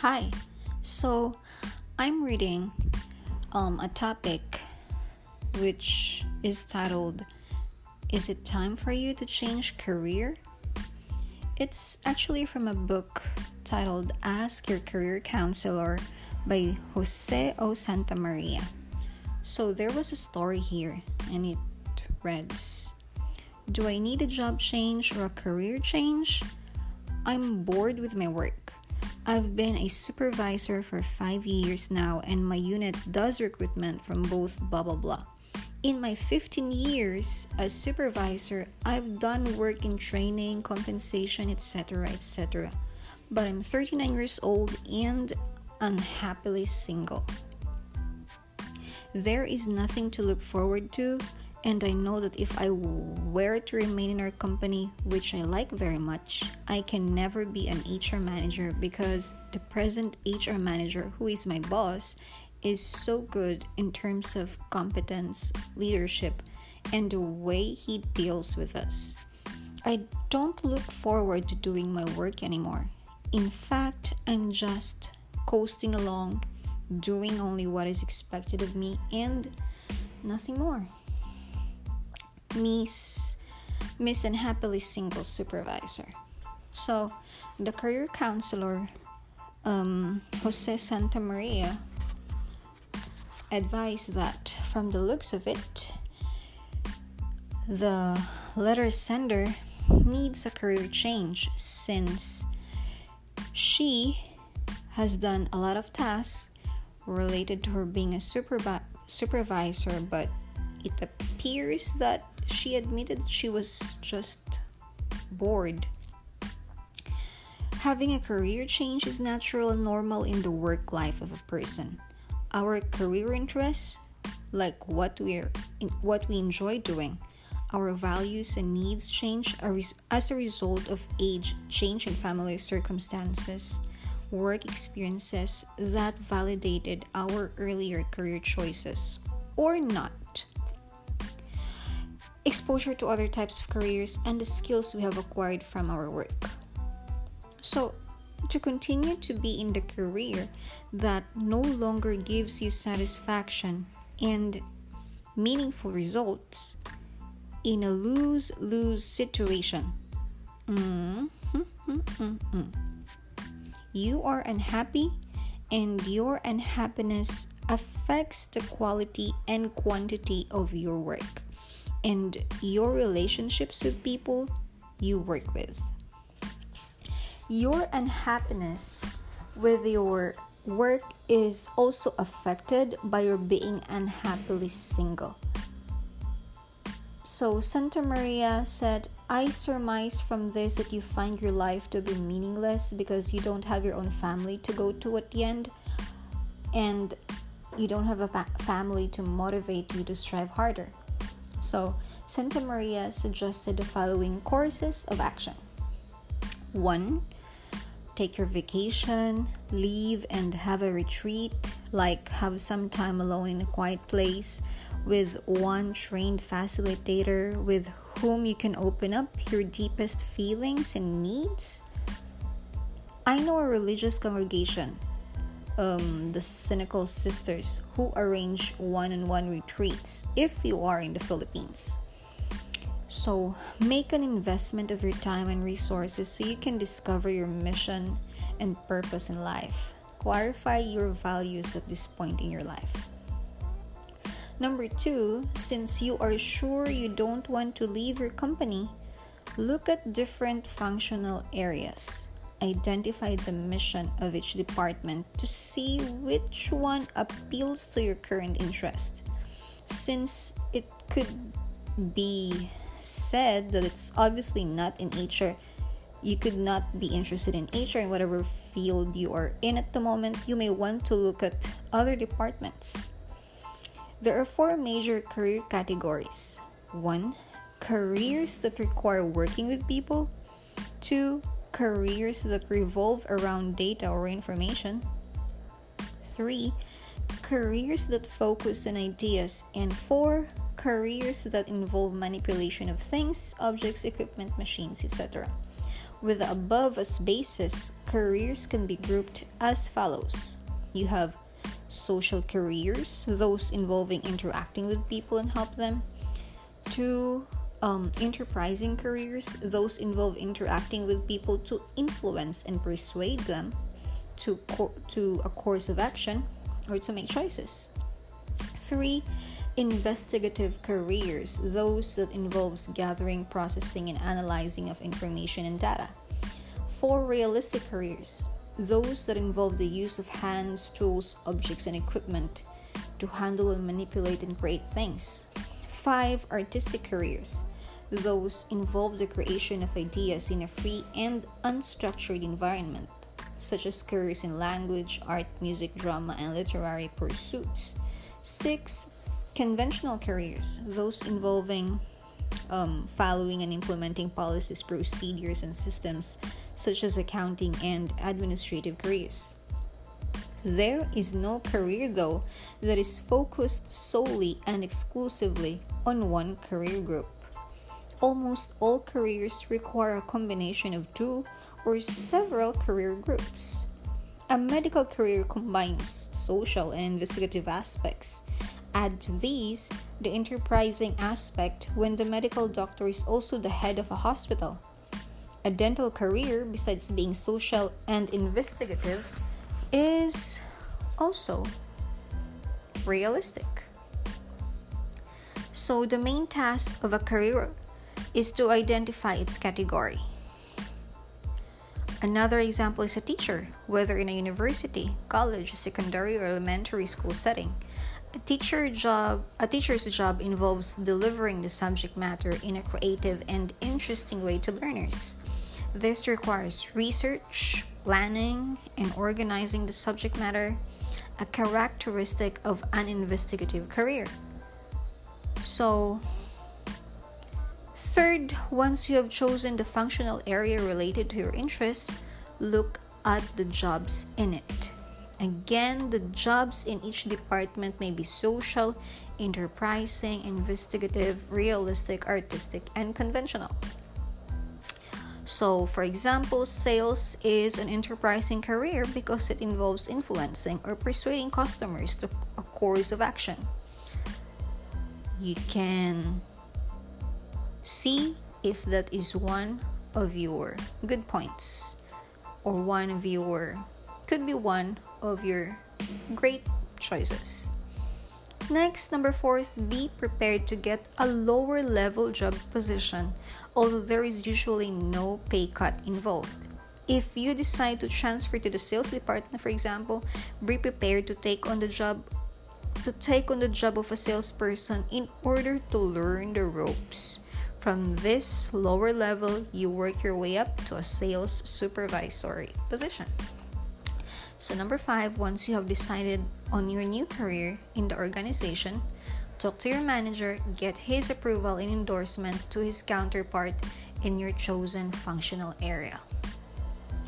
Hi. So, I'm reading um, a topic which is titled Is it time for you to change career? It's actually from a book titled Ask Your Career Counselor by Jose O. Santamaria. So, there was a story here, and it reads Do I need a job change or a career change? I'm bored with my work. I've been a supervisor for five years now, and my unit does recruitment from both blah blah blah. In my 15 years as supervisor, I've done work in training, compensation, etc., etc. But I'm 39 years old and unhappily single. There is nothing to look forward to, and I know that if I were to remain in our company, which I like very much, I can never be an HR manager because the present HR manager, who is my boss, is so good in terms of competence, leadership, and the way he deals with us. I don't look forward to doing my work anymore. In fact, I'm just coasting along, doing only what is expected of me, and nothing more. Miss Miss Unhappily Single Supervisor. So, the career counselor, um, Jose Santamaria, advised that from the looks of it, the letter sender needs a career change since she has done a lot of tasks related to her being a supervi- supervisor, but it appears that she admitted she was just bored. Having a career change is natural and normal in the work life of a person. Our career interests, like what we what we enjoy doing, our values and needs change as a result of age, change in family circumstances, work experiences that validated our earlier career choices or not exposure to other types of careers, and the skills we have acquired from our work. So, to continue to be in the career that no longer gives you satisfaction and meaningful results in a lose lose situation. Mm-hmm. You are unhappy, and your unhappiness affects the quality and quantity of your work and your relationships with people you work with. Your unhappiness with your work is also affected by your being unhappily single. So, Santamaria said, I surmise from this that you find your life to be meaningless because you don't have your own family to go to at the end, and you don't have a family to motivate you to strive harder. So, Santamaria suggested the following courses of action 1. Take your vacation, leave and have a retreat, like have some time alone in a quiet place with one trained facilitator with whom you can open up your deepest feelings and needs. I know a religious congregation um, the Cenacle Sisters, who arrange one on one retreats if you are in the Philippines. So, make an investment of your time and resources so you can discover your mission and purpose in life. Clarify your values at this point in your life. Number two, since you are sure you don't want to leave your company, look at different functional areas identify the mission of each department to see which one appeals to your current interest. Since it could be said that it's obviously not in HR, you could not be interested in HR in whatever field you are in at the moment, you may want to look at other departments. There are four major career categories 1. Careers that require working with people, 2 careers that revolve around data or information. 3. Careers that focus on ideas. And 4. Careers that involve manipulation of things, objects, equipment, machines, etc. With the above as basis, careers can be grouped as follows you have social careers, those involving interacting with people and help them. Two, um, enterprising careers, those involve interacting with people to influence and persuade them to, co- to a course of action or to make choices. Three, investigative careers, those that involves gathering, processing, and analyzing of information and data. Four, realistic careers, those that involve the use of hands, tools, objects, and equipment to handle and manipulate and create things. Five, artistic careers, those involve the creation of ideas in a free and unstructured environment, such as careers in language, art, music, drama, and literary pursuits. Six, conventional careers, those involving um, following and implementing policies, procedures, and systems such as accounting and administrative careers. There is no career, though, that is focused solely and exclusively on one career group almost all careers require a combination of two or several career groups. A medical career combines social and investigative aspects. Add to these the enterprising aspect when the medical doctor is also the head of a hospital. A dental career, besides being social and investigative, is also realistic. So, the main task of a career is to identify its category. Another example is a teacher, whether in a university, college, secondary, or elementary school setting. A teacher job a teacher's job involves delivering the subject matter in a creative and interesting way to learners. This requires research, planning, and organizing the subject matter, a characteristic of an investigative career. So, Third, once you have chosen the functional area related to your interest, look at the jobs in it. Again, the jobs in each department may be social, enterprising, investigative, realistic, artistic, and conventional. So, for example, sales is an enterprising career because it involves influencing or persuading customers to a course of action. You can See if that is one of your good points or one of your could be one of your great choices. Next, number four, be prepared to get a lower level job position, although there is usually no pay cut involved. If you decide to transfer to the sales department, for example, be prepared to take on the job to take on the job of a salesperson in order to learn the ropes. From this lower level, you work your way up to a sales supervisory position. So, number five, once you have decided on your new career in the organization, talk to your manager, get his approval and endorsement to his counterpart in your chosen functional area.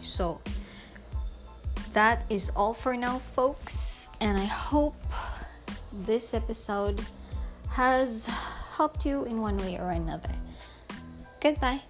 So, that is all for now, folks, and I hope this episode has helped you in one way or another. Goodbye.